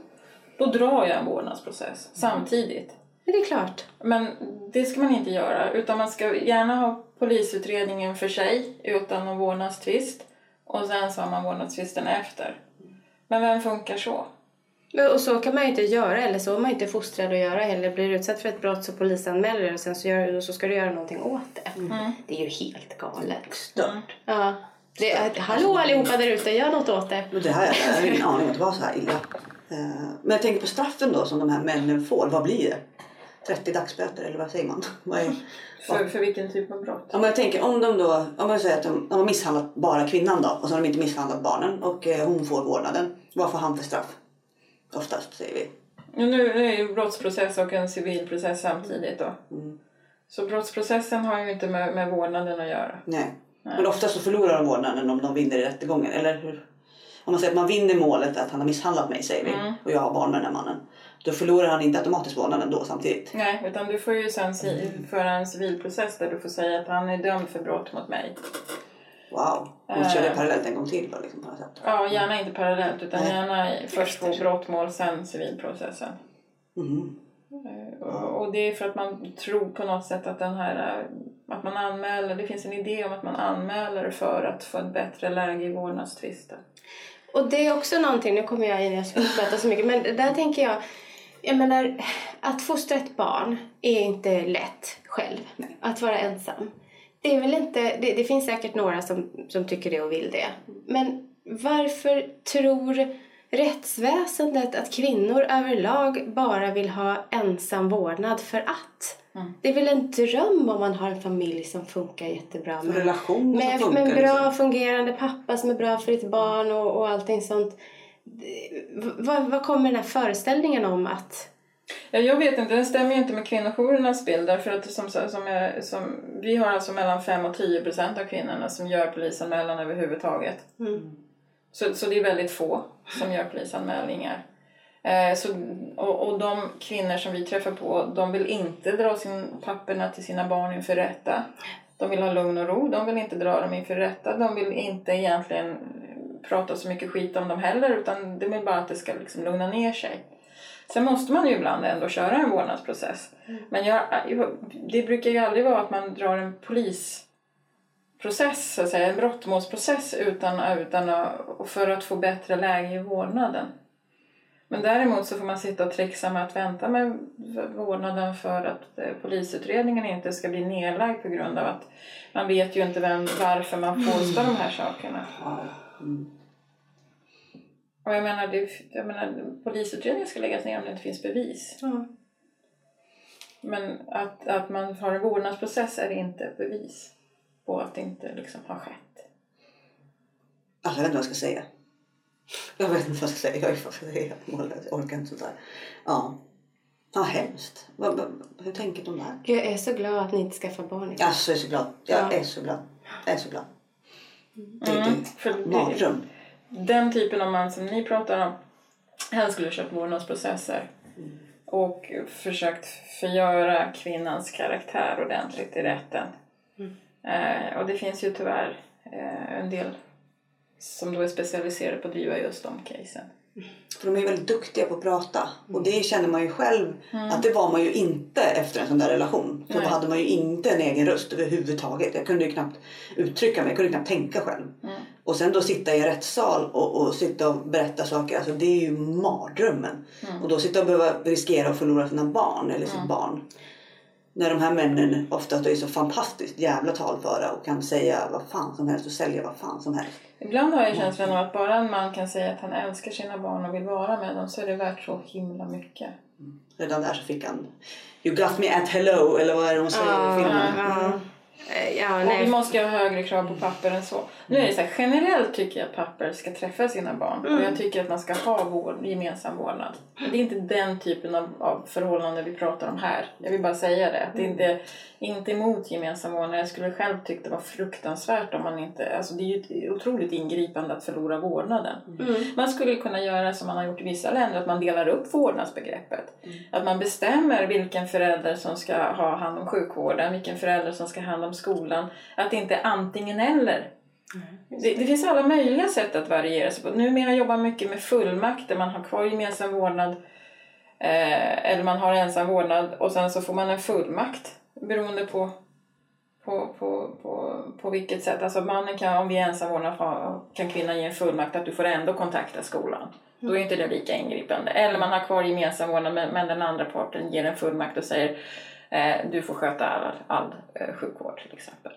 då drar jag en vårdnadsprocess samtidigt. Men det är klart. Men det ska man inte göra. Utan man ska gärna ha polisutredningen för sig utan någon vårdnadstvist. Och sen så har man vårdnadstvisten efter. Men vem funkar så? Men- Och så kan man ju inte göra, eller så är man inte fostrad att göra heller. Blir du utsatt för ett brott så polisanmäler du och sen så, gör, så ska du göra någonting åt det. Det är ju helt galet. Stört. Ja. Det är, hallå allihopa där ute, gör något åt det. Men det här, jag har ingen aning om att det var så här illa. Eh, Men jag tänker på straffen då som de här männen får. Vad blir det? 30 dagsböter eller vad säger man? Vad är, För, för vilken typ av brott? Ja, men jag tänker om de då, om man säger att de, de har misshandlat bara kvinnan då och så har de inte misshandlat barnen och eh, hon får vårdnaden. Vad får han för straff? Oftast säger vi. Nu är ju brottsprocess och en civilprocess samtidigt då. Mm. Så brottsprocessen har ju inte med, med vårdnaden att göra. Nej. Men oftast så förlorar de vårdnaden om de vinner i rättegången. Eller hur? Om man säger att man vinner målet att han har misshandlat mig säger vi Mm. och jag har barn med den här mannen. Då förlorar han inte automatiskt vårdnaden då samtidigt. Nej, utan du får ju sen föra en civilprocess där du får säga att han är dömd för brott mot mig. Wow. Man Eh. kör det parallellt en gång till då liksom på något sätt. Ja, gärna inte parallellt utan Nej. gärna först få brottmål, sen civilprocessen. Mhm. Eh, Och och det är för att man tror på något sätt att den här eh, att man anmäler, det finns en idé om att man anmäler för att få ett bättre läge i vårdnadstvister. Och det är också någonting, nu kommer jag in, jag ska prata så mycket, men där tänker jag, jag menar, att fostra ett barn är inte lätt själv. Att vara ensam. Det är väl inte, det, det finns säkert några som, som tycker det och vill det. Men varför tror rättsväsendet att kvinnor överlag bara vill ha ensam vårdnad för att? Det är väl en dröm om man har en familj som funkar jättebra. En relation som med, funkar, med en bra liksom. fungerande pappa som är bra för ett barn och, och allting sånt. Vad kommer den här föreställningen om att... Ja, jag vet inte, den stämmer ju inte med kvinnojourernas bild därför att som, som, är, som, vi har alltså mellan 5 och 10 procent av kvinnorna som gör polisanmälan överhuvudtaget. Så, så det är väldigt få som gör polisanmälningar. Eh, så, och, och de kvinnor som vi träffar på, de vill inte dra sin papperna till sina barn inför rätta. De vill ha lugn och ro, de vill inte dra dem inför rätta. De vill inte egentligen prata så mycket skit om dem heller utan de vill bara att det ska liksom lugna ner sig. Sen måste man ju ibland ändå köra en vårdnadsprocess. Men jag, det brukar ju aldrig vara att man drar en polisprocess, så att säga, en brottmålsprocess utan, utan att, för att få bättre läge i vårdnaden. Men däremot så får man sitta och trixa med att vänta med vårdnaden för att eh, polisutredningen inte ska bli nedlagd på grund av att man vet ju inte vem, varför man påstår de här sakerna. Mm. Och jag menar, det, jag menar, polisutredningen ska läggas ner om det inte finns bevis. Men att, att man har en vårdnadsprocess är inte bevis på att det inte liksom har skett. Alltså, jag vet inte vad jag ska säga. Jag vet inte vad jag ska säga. Jag är faktiskt helt mållös. Jag orkar inte sånt där. Ja. Ja, hemskt. Vad, vad, hur tänker de där? Jag är så glad att ni inte skaffar barn. Alltså, jag är så glad. Jag Ja. är så glad. Jag är så glad. Det är Mm, ett för det- mardröm. Den typen av man som ni pratar om, han skulle köpt vårdnadsprocesser och försökt förgöra kvinnans karaktär ordentligt i rätten. Eh, och det finns ju tyvärr eh, en del som då är specialiserade på att driva just de casen. För de är väldigt duktiga på att prata. Och det känner man ju själv att det var man ju inte efter en sån där relation. För då Nej. hade man ju inte en egen röst överhuvudtaget. Jag kunde ju knappt uttrycka mig. Jag kunde knappt tänka själv. Och sen då sitta i en rättssal och, och sitta och berätta saker. Alltså det är ju mardrömmen. Och då sitta och behöva riskera att förlora sina barn eller sitt barn. När de här männen oftast är så fantastiskt jävla talföra och kan säga vad fan som helst och sälja vad fan som helst. Ibland har jag känslan av att bara en man kan säga att han älskar sina barn och vill vara med dem så är det värt så himla mycket. Redan där så fick han You got me at hello eller vad är det hon säger i filmen? Ja, Eh, ja, Och vi måste ha högre krav på papper än så. Nu är det så här, generellt tycker jag att papper ska träffa sina barn. Och jag tycker att man ska ha vård, gemensam vårdnad. Det är inte den typen av, av förhållanden vi pratar om här. Jag vill bara säga det. Att det är inte, inte emot gemensam vårdnad. Jag skulle själv tycka det var fruktansvärt om man inte... Alltså det är ju ett otroligt ingripande att förlora vårdnaden. Man skulle kunna göra som man har gjort i vissa länder, att man delar upp vårdnadsbegreppet. Att man bestämmer vilken förälder som ska ha hand om sjukvården, vilken förälder som ska ha hand om skolan. Att det inte är antingen eller. Det, det finns alla möjliga sätt att variera sig på. Numera jobbar man mycket med fullmakt där man har kvar gemensam vårdnad eh, eller man har ensam vårdnad och sen så får man en fullmakt beroende på på, på, på, på vilket sätt. Alltså mannen kan, om vi är ensam vårdnad, kan kvinnan ge en fullmakt att du får ändå kontakta skolan. Då är inte det lika ingripande. Eller man har kvar gemensam vårdnad men, men den andra parten ger en fullmakt och säger eh, du får sköta all, all eh, sjukvård till exempel.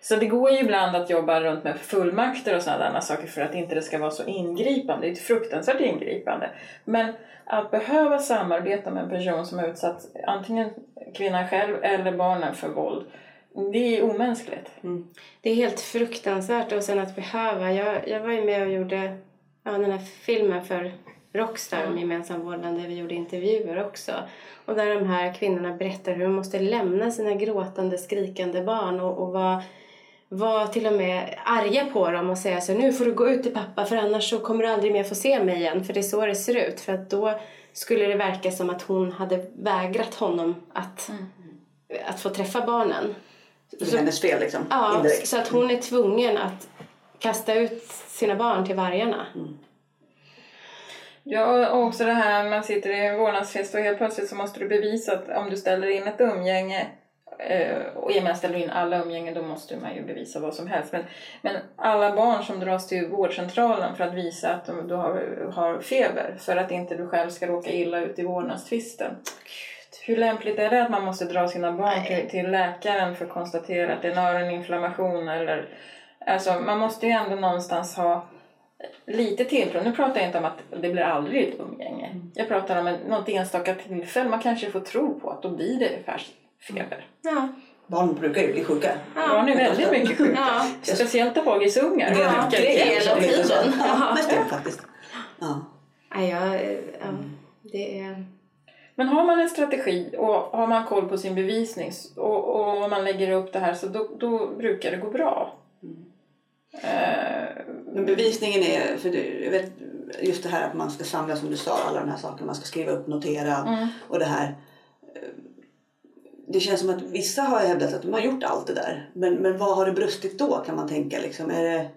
Så det går ju ibland att jobba runt med fullmakter och sådana saker för att inte det ska vara så ingripande. Det är ett fruktansvärt ingripande. Men att behöva samarbeta med en person som har utsatt antingen kvinnan själv eller barnen för våld, det är omänskligt. Mm. Det är helt fruktansvärt och sen att behöva. Jag, jag var ju med och gjorde ja, den här filmen för Rockstar om gemensam vårdnad där vi gjorde intervjuer också. Och där de här kvinnorna berättar hur de måste lämna sina gråtande, skrikande barn och, och vara var till och med arga på dem och säga så nu får du gå ut till pappa för annars så kommer du aldrig mer få se mig igen för det är så det ser ut. För att då skulle det verka som att hon hade vägrat honom att, mm. att få träffa barnen. Det är hennes fel liksom? Ja, indirekt. så att hon är tvungen att kasta ut sina barn till vargarna. Mm. Ja, och också det här man sitter i en vårdnadsfest och helt plötsligt så måste du bevisa att om du ställer in ett umgänge och i och med att ställer in alla umgängen då måste man ju bevisa vad som helst. Men, men alla barn som dras till vårdcentralen för att visa att de, har, har feber för att inte du själv ska råka illa ut i vårdnadstvisten. Hur lämpligt är det att man måste dra sina barn till, till läkaren för att konstatera att det är en öroninflammation eller Alltså man måste ju ändå någonstans ha lite tilltro. Nu pratar jag inte om att det blir aldrig ett umgänge. Mm. Jag pratar om en, något enstaka tillfälle. Man kanske får tro på att då blir det feber. Ja. Barn brukar ju bli sjuka. Ja. Barn är väldigt mycket sjuka. Ja. Speciellt dagisungar. Ja, det är hela tiden. Ja, det faktiskt. Ja. Ja, ja, ja, det är... Men har man en strategi och har man koll på sin bevisning och, och man lägger upp det här så då, då brukar det gå bra. Mm. Eh, men bevisningen är, för det, jag vet, just det här att man ska samla som du sa, alla de här sakerna, man ska skriva upp, notera mm. och det här. Det känns som att vissa har hävdat att de har gjort allt det där. Men, men vad har det brustit då kan man tänka liksom? Är det,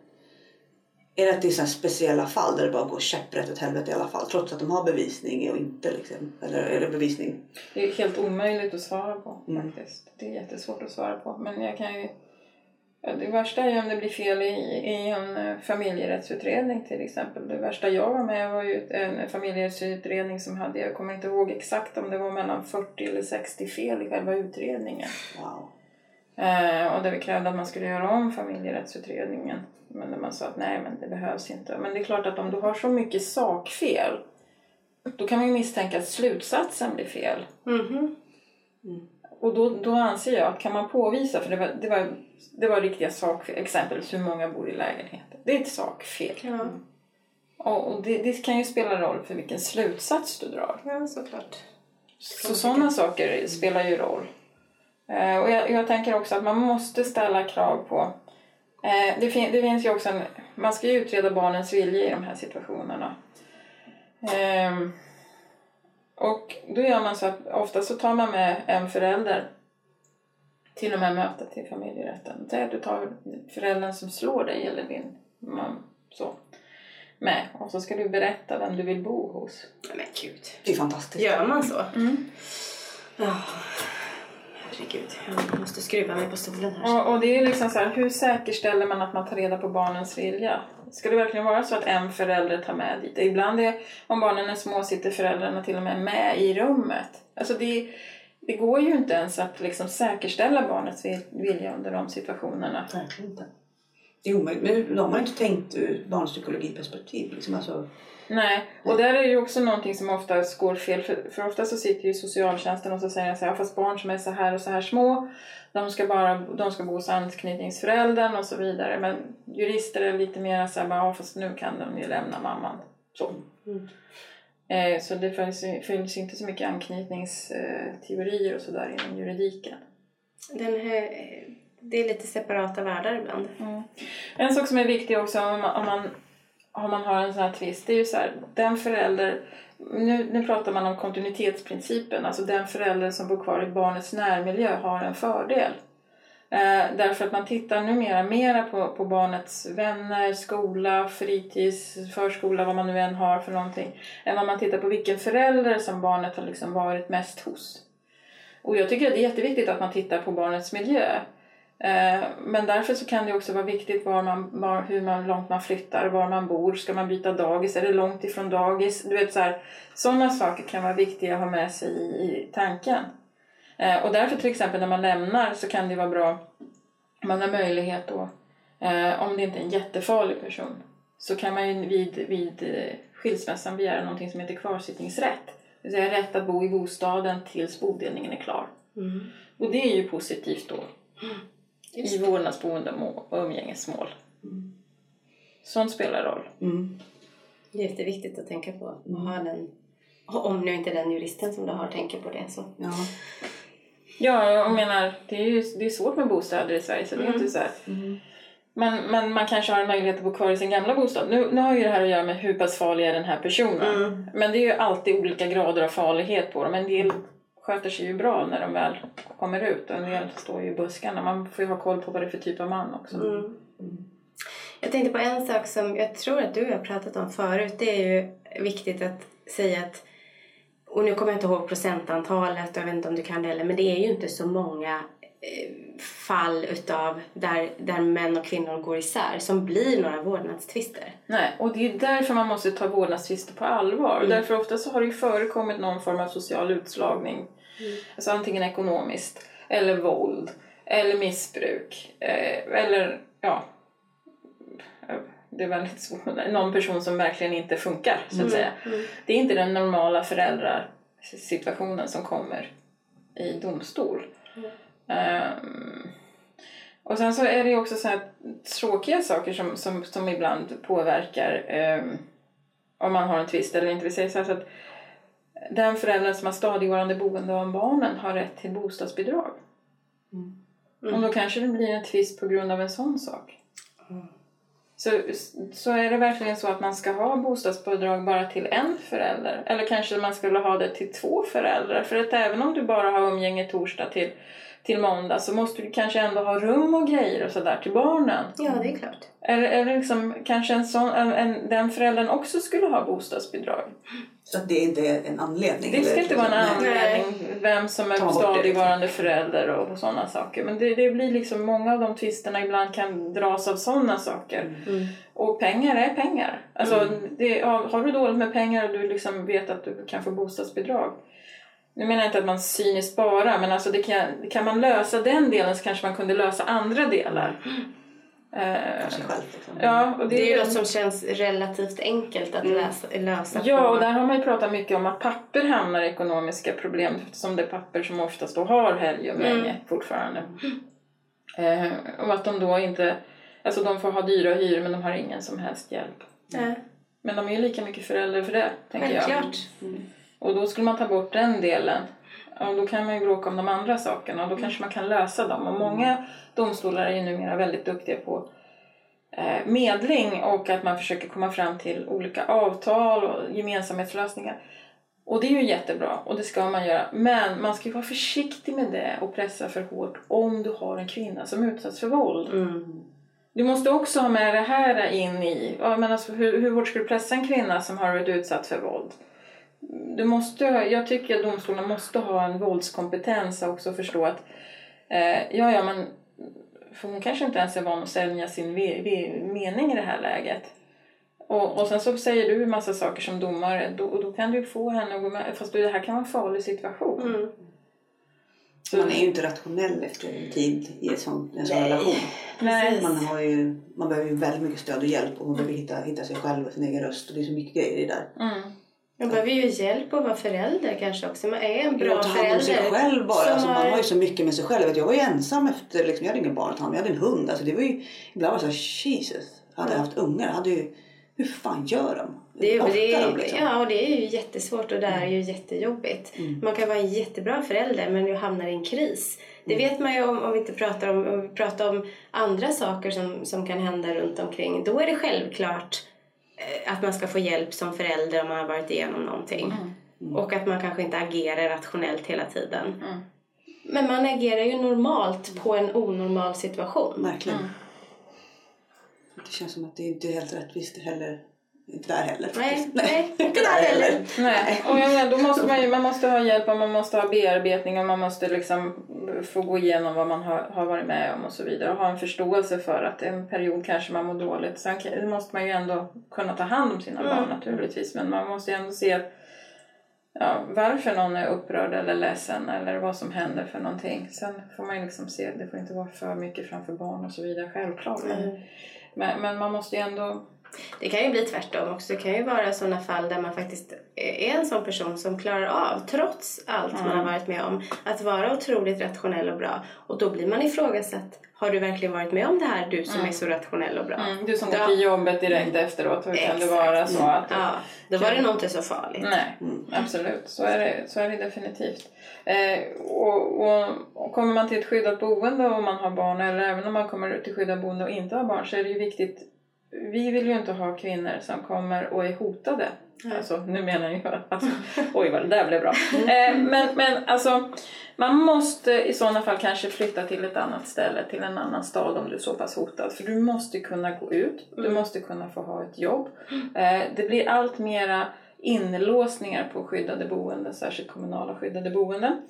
är det att det är så speciella fall där det bara går käpprätt åt helvete i alla fall trots att de har bevisning och inte liksom, eller är det bevisning? Det är helt omöjligt att svara på mm. faktiskt. Det är jättesvårt att svara på men jag kan ju det värsta är om det blir fel i, i en eh, familjerättsutredning till exempel. Det värsta jag var med var ju en familjerättsutredning som hade, jag kommer inte ihåg exakt om det var mellan 40 eller 60 fel i själva utredningen. Wow. Eh, och där vi krävde att man skulle göra om familjerättsutredningen. Men man sa att nej men det behövs inte. Men det är klart att om du har så mycket sakfel då kan man ju misstänka att slutsatsen blir fel. Mm -hmm. mm. Och då, då anser jag att kan man påvisa, för det var, det var, det var riktiga sakfel, exempelvis hur många bor i lägenheten. Det är ett sakfel. Ja. Och, och det, det, kan ju spela roll för vilken slutsats du drar. Ja, såklart. Så sådana saker spelar ju roll. Eh, och jag, jag, tänker också att man måste ställa krav på... Eh, det, fin, det finns ju också en... Man ska ju utreda barnens vilja i de här situationerna. Eh, och då gör man så att ofta så tar man med en förälder till de här mötet till familjerätten. Säg att du tar föräldern som slår dig eller din man så med och så ska du berätta vem du vill bo hos. Men gud. Det är fantastiskt. Gör man så? Mm. Oh. Herregud, jag måste skruva mig på stolen här. Och, och det är liksom så här, hur säkerställer man att man tar reda på barnens vilja? Ska det verkligen vara så att en förälder tar med dit? Ibland är, om barnen är små sitter föräldrarna till och med med i rummet. Alltså det, det går ju inte ens att liksom säkerställa barnets vilja under de situationerna. Verkligen inte. Det är omöjligt. Men de har inte tänkt ur barnpsykologiperspektiv. Liksom alltså. Nej, och där är det ju också någonting som ofta går fel. För, för ofta så sitter ju socialtjänsten och så säger så här, fast barn som är så här och så här små, de ska, bara, de ska bo hos anknytningsföräldern och så vidare. Men jurister är lite mer så här, ja fast nu kan de ju lämna mamman. Så. Mm. Eh, så det finns, finns inte så mycket anknytningsteorier och sådär inom juridiken. Den här, det är lite separata världar ibland. Mm. En sak som är viktig också om man, om man om man har en sån här tvist, det är ju så här, den förälder, nu, nu pratar man om kontinuitetsprincipen, alltså den förälder som bor kvar i barnets närmiljö har en fördel. Eh, därför att man tittar numera mera på, på barnets vänner, skola, fritids, förskola, vad man nu än har för någonting, än vad man tittar på vilken förälder som barnet har liksom varit mest hos. Och jag tycker att det är jätteviktigt att man tittar på barnets miljö. Eh, men därför så kan det också vara viktigt var man, var, hur man, långt man flyttar, var man bor, ska man byta dagis, är det långt ifrån dagis? Du vet så här, sådana saker kan vara viktiga att ha med sig i, i tanken. Eh, och därför till exempel när man lämnar så kan det vara bra man har möjlighet då, eh, om det inte är en jättefarlig person, så kan man ju vid, vid eh, skilsmässan begära någonting som heter kvarsittningsrätt. Det vill säga rätt att bo i bostaden tills bodelningen är klar. Mm. Och det är ju positivt då i vårdnadsboende och umgängesmål. Sånt spelar roll. Mm. Det är jätteviktigt att tänka på. att ha den, om nu inte den juristen som du har tänker på det. Så. Ja. Ja, jag menar, det är ju det är svårt med bostäder i Sverige så det är inte så här. Men, men man kanske har en möjlighet att bo kvar i sin gamla bostad. Nu, nu har ju det här att göra med hur pass farlig är den här personen. Men det är ju alltid olika grader av farlighet på dem. En del sköter sig ju bra när de väl kommer ut och en del står ju i buskarna. Man får ju ha koll på vad det är för typ av man också. Jag tänkte på en sak som jag tror att du och jag har pratat om förut. Det är ju viktigt att säga att, och nu kommer jag inte ihåg procentantalet, och jag vet inte om du kan det heller, men det är ju inte så många eh, fall utav där, där män och kvinnor går isär som blir några vårdnadstvister. Nej, och det är därför man måste ta vårdnadstvister på allvar. Därför ofta så har det ju förekommit någon form av social utslagning. Alltså antingen ekonomiskt, eller våld, eller missbruk. Eh, eller, ja... Det är väldigt svårt. Någon person som verkligen inte funkar, så att säga. Det är inte den normala föräldrasituationen som kommer i domstol. Ehm, och sen så är det ju också så här tråkiga saker som, som, som ibland påverkar ehm, om man har en tvist eller inte. Vi säger så att den föräldern som har stadigvarande boende om barnen har rätt till bostadsbidrag. Och då kanske det blir en tvist på grund av en sån sak. Så, så är det verkligen så att man ska ha bostadsbidrag bara till en förälder? Eller kanske man skulle ha det till två föräldrar? För att även om du bara har umgänge torsdag till, till måndag så måste du kanske ändå ha rum och grejer och sådär till barnen. Ja, det är klart. Eller, eller liksom, kanske en sån, en, en, den föräldern också skulle ha bostadsbidrag. Så det inte är en anledning? Det ska eller inte vara en liksom- Nej. anledning vem som är det, stadigvarande förälder och sådana saker. Men det, det blir liksom, många av de tvisterna ibland kan dras av sådana saker. Och pengar är pengar. Alltså, det, har, har du dåligt med pengar och du liksom vet att du kan få bostadsbidrag. Nu menar jag inte att man cyniskt sparar, men alltså det kan, kan man lösa den delen så kanske man kunde lösa andra delar. Eh, För sig själv. Liksom. ja, och det, Det är ju något som känns relativt enkelt att läsa, lösa Ja, på. och där har man ju pratat mycket om att papper hamnar i ekonomiska problem eftersom det är papper som oftast då har helgumgänge fortfarande. Eh, och att de då inte, alltså de får ha dyra hyror men de har ingen som helst hjälp. Nej, Men de är ju lika mycket föräldrar för det, tänker jag. Och då skulle man ta bort den delen. Och då kan man ju bråka om de andra sakerna och då kanske man kan lösa dem. Och många domstolar är ju numera väldigt duktiga på eh, medling och att man försöker komma fram till olika avtal och gemensamhetslösningar. Och det är ju jättebra och det ska man göra. Men man ska ju vara försiktig med det och pressa för hårt om du har en kvinna som utsatts för våld. Du måste också ha med det här in i, men alltså, hur, hur hårt ska du pressa en kvinna som har varit utsatt för våld? Du måste, jag tycker att domstolarna måste ha en våldskompetens och också förstå att eh, ja, ja, men för hon kanske inte ens är van att sälja sin ve, ve, mening i det här läget. Och, och sen så säger du en massa saker som domare då, och då kan du få henne att gå med, fast du, det här kan vara en farlig situation. Mm. Så man är ju inte rationell efter en tid i en sån, en sån Nej. relation. Nej. Man, har ju, man behöver ju väldigt mycket stöd och hjälp och man behöver hitta, hitta sig själv och sin egen röst. Och det är så mycket grejer i det där. Mm. Man behöver ju hjälp att vara förälder kanske också. Man är en bra ta hand om sig förälder. själv bara. Alltså, man har- ju så mycket med sig själv. Jag vet, Jag var ju ensam efter, liksom, jag hade inga barn att ta hand om. Jag hade en hund. Alltså, det var ju, ibland var det så här, Jesus. Hade jag haft ungar, hade ju, hur fan gör de? Det är, det är, de liksom? Ja, och det är ju jättesvårt och det är ju jättejobbigt. Man kan vara en jättebra förälder men du hamnar i en kris. Det vet man ju om, om vi inte pratar om, om, vi pratar om andra saker som, som kan hända runt omkring. Då är det självklart att man ska få hjälp som förälder om man har varit igenom någonting. Och att man kanske inte agerar rationellt hela tiden. Men man agerar ju normalt på en onormal situation. Verkligen. Det känns som att det inte är helt rättvist heller. Inte där heller. Nej, faktiskt. nej, inte där heller. Nej, och jag menar, då måste man, ju, man måste ha hjälp och man måste ha bearbetning och man måste liksom få gå igenom vad man har, har varit med om och så vidare och ha en förståelse för att en period kanske man mår dåligt. Sen måste man ju ändå kunna ta hand om sina barn naturligtvis men man måste ju ändå se att ja, varför någon är upprörd eller ledsen eller vad som händer för någonting. Sen får man ju liksom se, det får inte vara för mycket framför barn och så vidare, självklart. Men, men man måste ju ändå Det kan ju bli tvärtom också. Det kan ju vara sådana fall där man faktiskt är en sån person som klarar av, trots allt man har varit med om, att vara otroligt rationell och bra. Och då blir man ifrågasatt. Har du verkligen varit med om det här, du som är så rationell och bra? Mm, du som går till jobbet direkt efteråt, hur kan det vara så att... Ja, då var det nog inte så farligt. Nej, absolut. Så är det, så är det definitivt. Eh, och, och, och kommer man till ett skyddat boende och man har barn, eller även om man kommer till skyddat boende och inte har barn, så är det ju viktigt vi vill ju inte ha kvinnor som kommer och är hotade. Alltså, nu menar jag alltså, oj vad det där blev bra. Eh, men, men alltså, man måste i sådana fall kanske flytta till ett annat ställe, till en annan stad om du är så pass hotad. För du måste kunna gå ut, du måste kunna få ha ett jobb. Eh, det blir allt mera inlåsningar på skyddade boenden, särskilt kommunala skyddade boenden.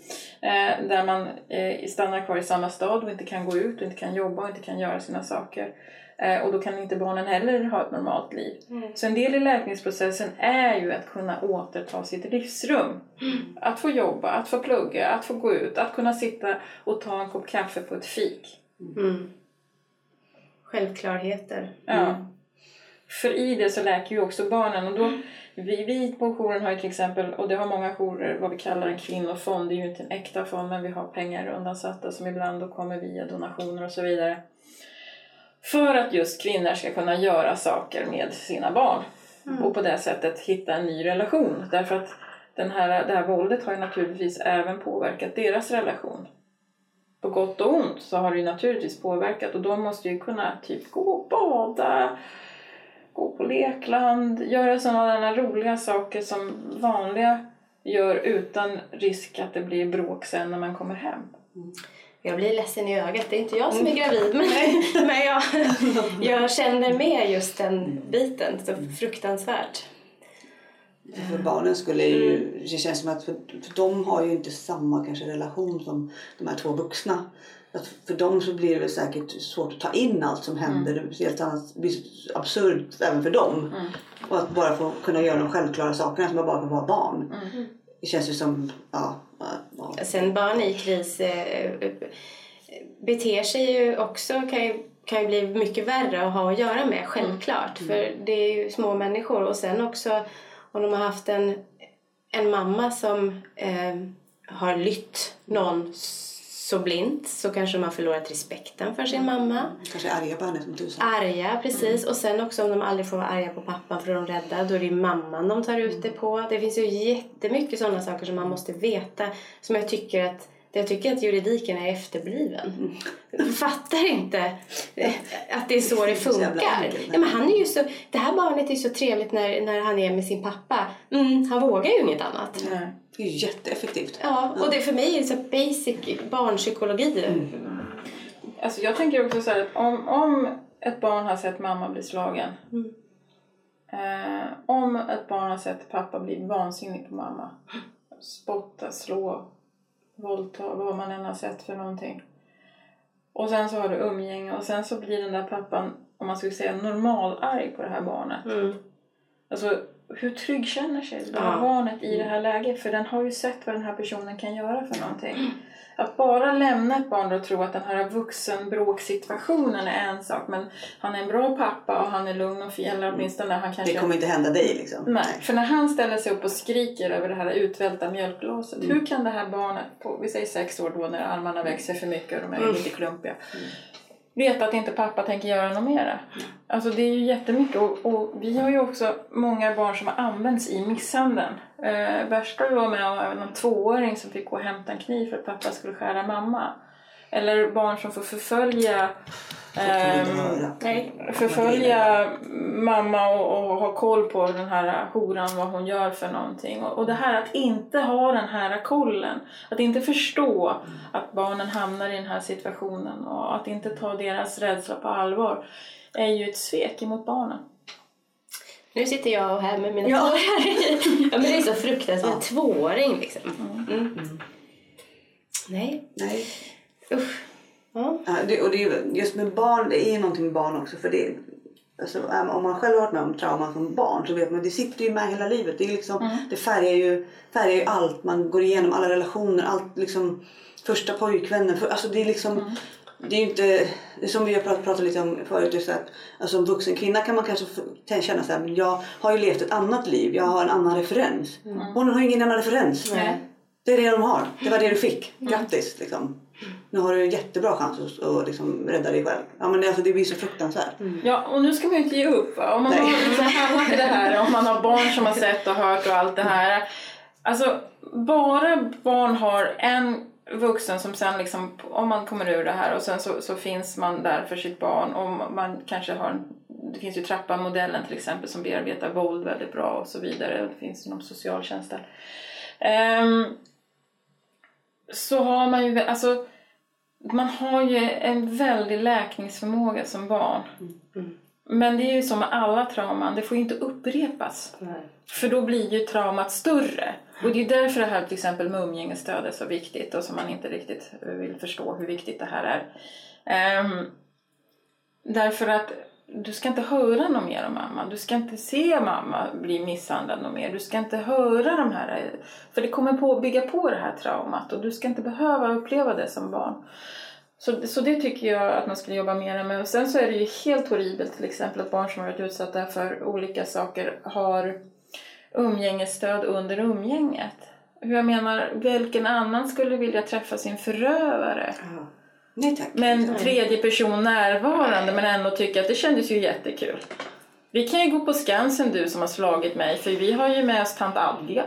Eh, där man eh, stannar kvar i samma stad och inte kan gå ut och inte kan jobba och inte kan göra sina saker. Eh, och då kan inte barnen heller ha ett normalt liv. Så en del i läkningsprocessen är ju att kunna återta sitt livsrum. Att få jobba, att få plugga, att få gå ut, att kunna sitta och ta en kopp kaffe på ett fik. Mm. Självklarheter. Ja. För i det så läker ju också barnen. Och då, vi, vi på jouren har ju till exempel, och det har många jourer, vad vi kallar en kvinnofond. Det är ju inte en äkta fond men vi har pengar undansatta som ibland då kommer via donationer och så vidare. För att just kvinnor ska kunna göra saker med sina barn. Och på det sättet hitta en ny relation. Därför att den här, det här våldet har ju naturligtvis även påverkat deras relation. På gott och ont så har det ju naturligtvis påverkat och de måste ju kunna typ gå och bada, gå på lekland, göra sådana roliga saker som vanliga gör utan risk att det blir bråk sen när man kommer hem. Jag blir ledsen i ögat. Det är inte jag som är gravid men, men jag, jag känner med just den biten. Så fruktansvärt. För barnen skulle ju, det känns som att för, för de har ju inte samma kanske relation som de här två vuxna. Att för dem så blir det väl säkert svårt att ta in allt som händer. Det blir helt annat, det blir absurt även för dem. Och att bara få kunna göra de självklara sakerna som att bara få vara barn. Det känns ju som, ja. Sen barn i kris eh, beter sig ju också, kan ju, kan ju bli mycket värre att ha att göra med, självklart. För det är ju små människor. Och sen också om de har haft en, en mamma som eh, har lytt någon så blint så kanske har förlorat respekten för sin mamma. Kanske är arga på henne som tusan. Arga, precis. Och sen också om de aldrig får vara arga på pappan för de är rädda, då är det ju mamman de tar ut det på. Det finns ju jättemycket sådana saker som man måste veta som jag tycker att jag tycker att juridiken är efterbliven. Jag fattar inte att det är så det funkar. Ja, men han är ju så, det här barnet är så trevligt när, när han är med sin pappa. Mm, han vågar ju inget annat. Nej. Det är ju jätteeffektivt. Ja, och det för mig är det så basic barnpsykologi. Alltså jag tänker också så här att om, om ett barn har sett mamma bli slagen. Eh, om ett barn har sett pappa bli vansinnig på mamma. Spotta, slå, våldta, vad man än har sett för någonting. Och sen så har du umgänge och sen så blir den där pappan, om man skulle säga normalarg på det här barnet. Mm. Alltså hur trygg känner sig det Ja. här barnet i det här läget? För den har ju sett vad den här personen kan göra för någonting. Att bara lämna ett barn och tro att den här vuxenbråksituationen är en sak men han är en bra pappa och han är lugn och fin, eller åtminstone han kanske... Det kommer inte hända dig liksom. Nej, för när han ställer sig upp och skriker över det här utvälta mjölkglaset. Hur kan det här barnet, på, vi säger sex år då när armarna växer för mycket och de är lite klumpiga. Veta att inte pappa tänker göra något mera. Alltså det är ju jättemycket och, och vi har ju också många barn som har använts i misshandeln. Eh, värsta vi var med om var en tvååring som fick gå och hämta en kniv för att pappa skulle skära mamma. Eller barn som får förfölja. Nej. förfölja mamma och, och ha koll på den här horan, vad hon gör för någonting. Och, och det här att inte ha den här kollen, att inte förstå att barnen hamnar i den här situationen och att inte ta deras rädsla på allvar är ju ett svek emot barnen. Nu sitter jag här med mina Ja. tårar. ja, men det är så fruktansvärt. En tvååring liksom. Mm. Nej, Nej. Usch. Ja. Ja, det, och det är, ju- just med barn, det är ju någonting med barn också. För det, Alltså, om man själv har varit med om trauma som barn så vet man det sitter ju med hela livet. Det, är liksom, Mm. det färgar, ju, färgar ju allt. Man går igenom alla relationer. Allt liksom, första pojkvännen. För, alltså, det är liksom... Mm. Det är inte, som vi har pratat, pratat lite om förut, just att alltså, som vuxen kvinna kan man kanske känna så här, men jag har ju levt ett annat liv, jag har en annan referens. Hon har ju ingen annan referens. Nej. Det är det de har. Det var det du fick. Grattis liksom. Nu har du en jättebra chans att, liksom rädda dig själv. Ja, men det, alltså, det blir så fruktansvärt. Ja, och nu ska man ju inte ge upp. Va? Om man Nej. har liksom hamnat i det här, om man har barn som har sett och hört och allt det här. Alltså, bara barn har en vuxen som sen liksom, om man kommer ur det här och sen så, så finns man där för sitt barn och man kanske har en, det finns ju trappamodellen till exempel som bearbetar våld väldigt bra och så vidare. Det finns inom socialtjänsten. Ehm, så har man ju, alltså man har ju en väldig läkningsförmåga som barn. Men det är ju som med alla trauman, det får ju inte upprepas. För då blir ju traumat större. Och det är därför det här till exempel med umgängesstöd är så viktigt och som man inte riktigt vill förstå hur viktigt det här är. Ehm, därför att du ska inte höra något mer om mamma. Du ska inte se mamma bli misshandlad något mer. Du ska inte höra de här... För det kommer på, bygga på det här traumat och du ska inte behöva uppleva det som barn. Så, så det tycker jag att man skulle jobba mer med. Och sen så är det ju helt horribelt till exempel att barn som varit utsatta för olika saker har umgängesstöd under umgänget. Hur jag menar, vilken annan skulle vilja träffa sin förövare? Mm Nej tack. med en tredje person närvarande men ändå tycka att det kändes ju jättekul. Vi kan ju gå på Skansen du som har slagit mig för vi har ju med oss tant Adja.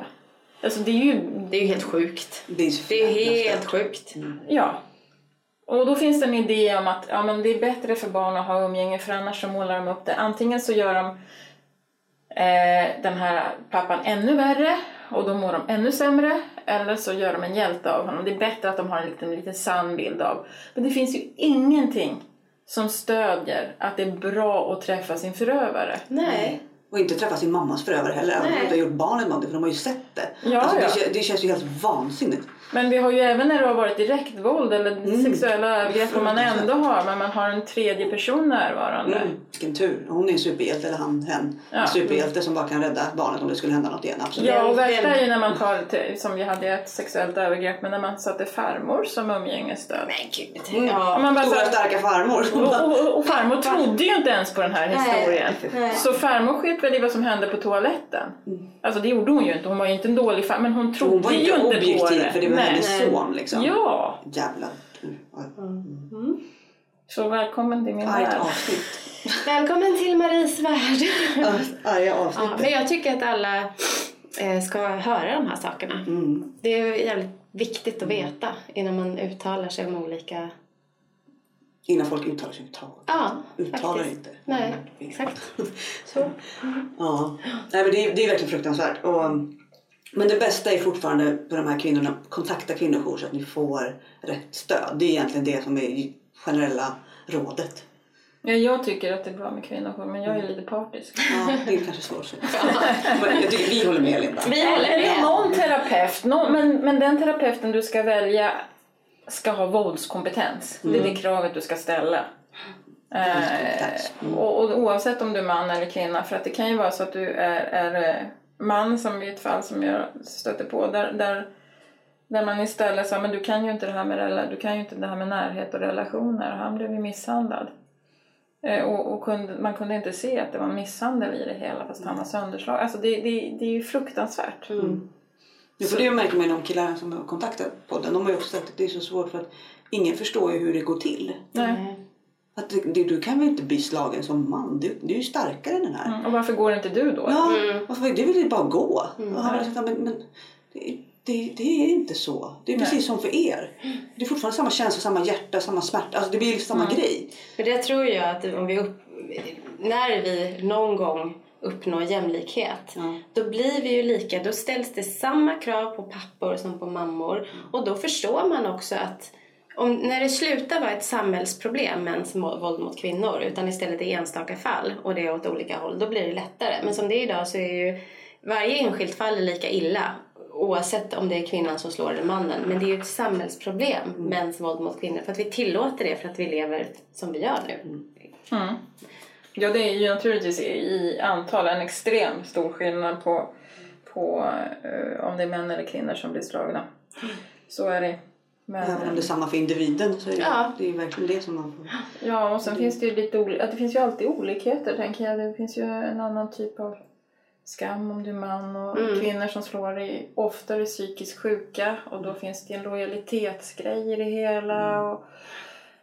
Alltså det är ju, Det är ju helt sjukt. Det är, Det är helt sjukt. ja. Och då finns det en idé om att ja, men det är bättre för barn att ha umgänge för annars så målar de upp det. Antingen så gör de eh, den här pappan ännu värre och då mår de ännu sämre. Eller så gör de en hjälte av honom. Det är bättre att de har en liten, liten sann bild av. Men det finns ju ingenting som stödjer att det är bra att träffa sin förövare. Nej. Och inte träffa sin mammas förövare heller. Även om de Nej. inte har gjort barnet någonting för de har ju sett det. Ja, alltså, ja. Det, det känns ju helt vansinnigt. Men vi har ju även när det har varit direktvåld eller sexuella övergrepp man ändå har, men man har en tredje person närvarande. Mm. Vilken tur. Hon är en superhjälte, eller han, hen. Ja. En superhjälte som bara kan rädda barnet om det skulle hända något igen. Absolut. Ja, och värsta är ju när man tar, till- som vi hade ett sexuellt övergrepp, men när man satte farmor som umgängesstöd. Men gud. Och Ja. man bara, så Stora starka farmor. och, och, och farmor trodde ju inte ens på den här historien. nej. Så farmor sket väl i vad som hände på toaletten. Alltså det gjorde hon ju inte, hon var ju inte en dålig farmor, men hon trodde Hon var ju inte på objektiv det. för det var Nej. hennes son liksom. Ja, Jävlar. Mm. Oj. så välkommen till min värld. avsnitt. Välkommen till Maries värld. Arga Ja, avsnitt. men jag tycker att alla eh, ska höra de här sakerna. Mm. Det är jävligt viktigt att veta innan man uttalar sig om olika... Innan folk uttalar sig överhuvudtaget. Ja, Uttalar faktiskt. inte. Nej, exakt. Så. Ja, Nej, men det, är, det är verkligen fruktansvärt. Och, men det bästa är fortfarande för de här kvinnorna, kontakta kvinnojour så att ni får rätt stöd. Det är egentligen det som är generella rådet. Ja, jag tycker att det är bra med kvinnojour, men jag är lite partisk. Ja, det är kanske svårt. Så. Jag tycker vi håller med Linda. Vi håller Eller med. någon terapeut, nå- men, men den terapeuten du ska välja ska ha våldskompetens. Det är det kravet du ska ställa. Eh, och, och oavsett om du är man eller kvinna, för att det kan ju vara så att du är, är eh, man som i ett fall som jag stöter på där, där, där man istället sa men du kan ju inte det här med, du kan ju inte det här med närhet och relationer. Han blev ju misshandlad. Eh, och och kunde, man kunde inte se att det var misshandel i det hela fast han var sönderslagen. Alltså det, det, det är ju fruktansvärt. Ja, för det märker man ju de killar som har kontaktat podden. De har ju också sagt att det är så svårt för att ingen förstår ju hur det går till. Nej. Att det, du kan väl inte bli slagen som man? Du, du är ju starkare än den här. Mm, Och varför går inte du då? Ja, varför, det vill ju bara gå. Och han har sagt, men, men det, det, det är inte så. Det är precis som för er. Det är fortfarande samma känsla, samma hjärta, samma smärta. Alltså det blir samma grej. För det tror jag att om vi upp, när vi någon gång uppnår jämlikhet Ja. då blir vi ju lika. Då ställs det samma krav på pappor som på mammor och då förstår man också att om, när det slutar vara ett samhällsproblem, mäns våld mot kvinnor, utan istället är enstaka fall och det är åt olika håll, då blir det lättare. Men som det är idag så är ju varje enskilt fall är lika illa oavsett om det är kvinnan som slår eller mannen. Men det är ju ett samhällsproblem, mäns våld mot kvinnor, för att vi tillåter det för att vi lever som vi gör nu. Mm. Ja, det är ju naturligtvis i antal en extrem stor skillnad på, på eh, om det är män eller kvinnor som blir slagna. Så är det. Men, Även om det är samma för individen så är det, Ja. det är ju verkligen det som man får... Ja, och sen finns det ju lite olika, det finns ju alltid olikheter tänker jag. Det finns ju en annan typ av skam om du är man och Mm. kvinnor som slår är oftare psykiskt sjuka och då finns det en lojalitetsgrej i det hela och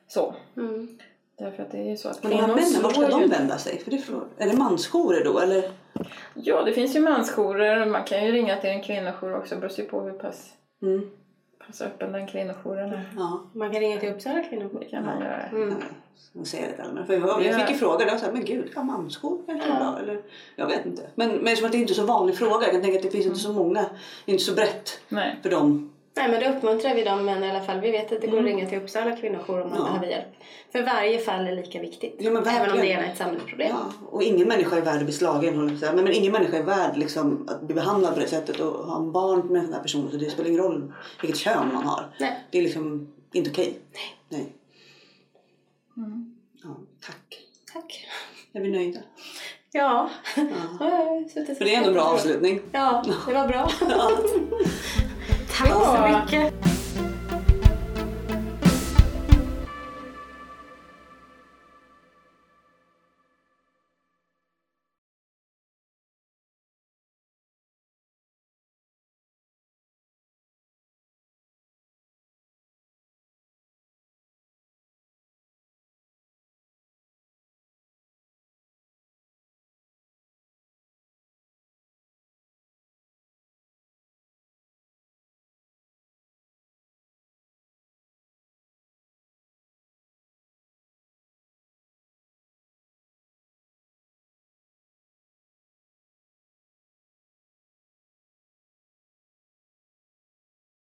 så. Mm. Därför att det är ju så att Men de här männen, vart ska de ju vända sig? För det får, är det mansjourer då eller? Ja, det finns ju mansjourer. Man kan ju ringa till en kvinnojour också. Det beror ju på hur pass, Mm. pass öppen den kvinnojouren är. Ja. Man kan ringa till Uppsala kvinnojour. Det kan man göra. Mm. Jag säger det för jag, jag fick ju fråga där och sa men gud, ja mansjour kanske är bra eller jag vet inte. Men, men att det inte är så vanlig fråga, jag kan tänka att det finns inte så många, det är inte så brett Nej. för dem. Nej men då uppmuntrar vi dem men i alla fall vi vet att det går att ringa till Uppsala kvinnojour om man Ja. behöver hjälp. För varje fall är lika viktigt. Ja, men Även om det är ett samhällsproblem. Ja, och ingen människa är värd att bli slagen, men, men ingen människa är värd liksom, att bli behandlad på det sättet och ha en barn med en sån här person så det spelar ingen roll vilket kön man har. Nej. Det är liksom inte okej. Nej. Mm. Ja, tack. Tack. Är vi nöjda? Ja. Ja. Ja, För det är ändå en bra avslutning. Ja, det var bra. Tack så mycket.